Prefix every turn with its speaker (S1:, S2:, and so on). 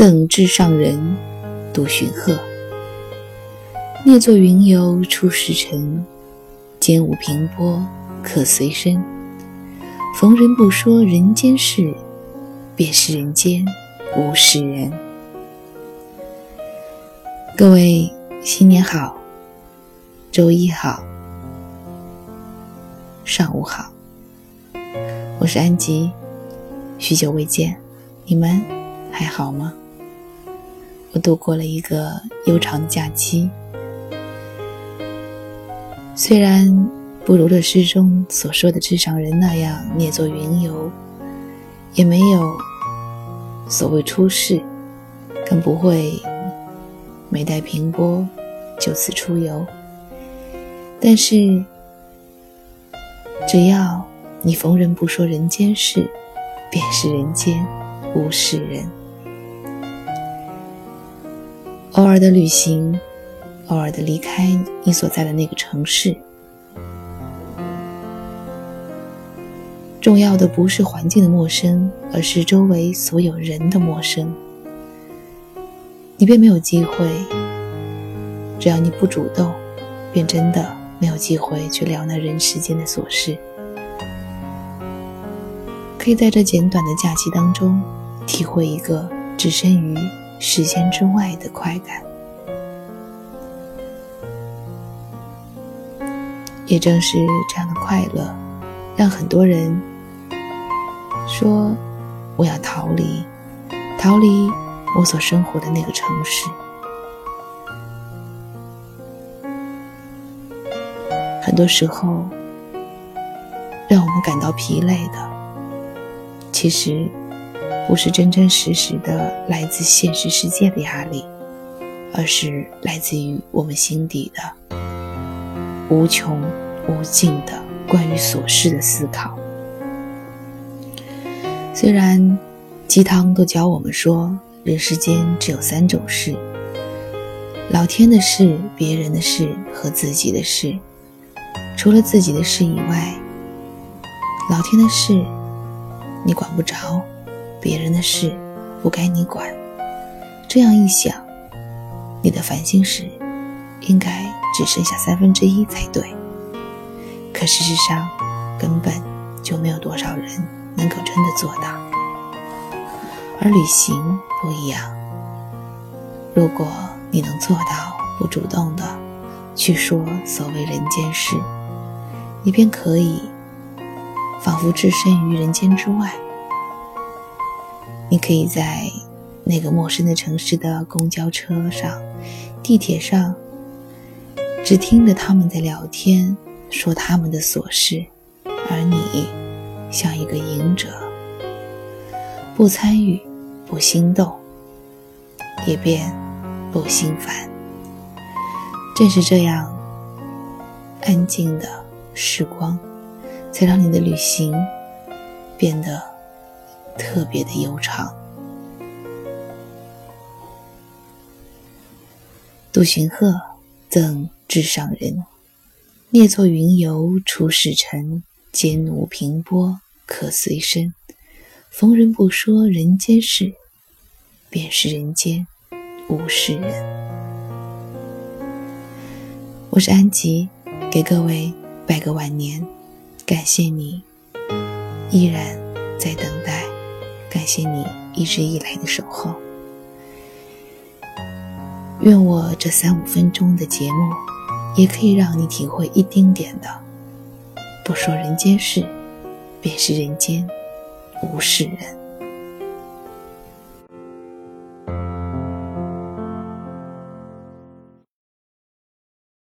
S1: 赠至上人，杜荀鹤。涅作云游出世尘，兼无平波可随身。逢人不说人间事，便是人间无事人。各位新年好，周一好，上午好，我是安吉，许久未见，你们还好吗？我度过了一个悠长假期，虽然不如这诗中所说的至上人那样涅作云游，也没有所谓出世，更不会没带平波就此出游。但是，只要你逢人不说人间事，便是人间无事人。偶尔的旅行，偶尔的离开你所在的那个城市，重要的不是环境的陌生，而是周围所有人的陌生。你便没有机会，只要你不主动，便真的没有机会去聊那人世间的琐事。可以在这简短的假期当中，体会一个置身于。时间之外的快感，也正是这样的快乐，让很多人说：“我要逃离，逃离我所生活的那个城市。”很多时候，让我们感到疲累的，其实。不是真真实实的来自现实世界的压力，而是来自于我们心底的无穷无尽的关于琐事的思考。虽然鸡汤都教我们说，人世间只有三种事：老天的事、别人的事和自己的事。除了自己的事以外，老天的事你管不着。别人的事不该你管，这样一想，你的烦心事应该只剩下三分之一才对。可事实上，根本就没有多少人能够真的做到。而旅行不一样，如果你能做到不主动的去说所谓人间事，你便可以仿佛置身于人间之外。你可以在那个陌生的城市的公交车上、地铁上，只听着他们在聊天，说他们的琐事，而你像一个隐者，不参与，不心动，也便不心烦。正是这样安静的时光，才让你的旅行变得。特别的悠长。杜荀鹤赠至上人：涅作云游出世尘，间无平波可随身。逢人不说人间事，便是人间无事人。我是安吉，给各位拜个晚年，感谢你依然在等。谢你一直以来的守候。愿我这三五分钟的节目，也可以让你体会一丁点的，不说人间事，便是人间无事人。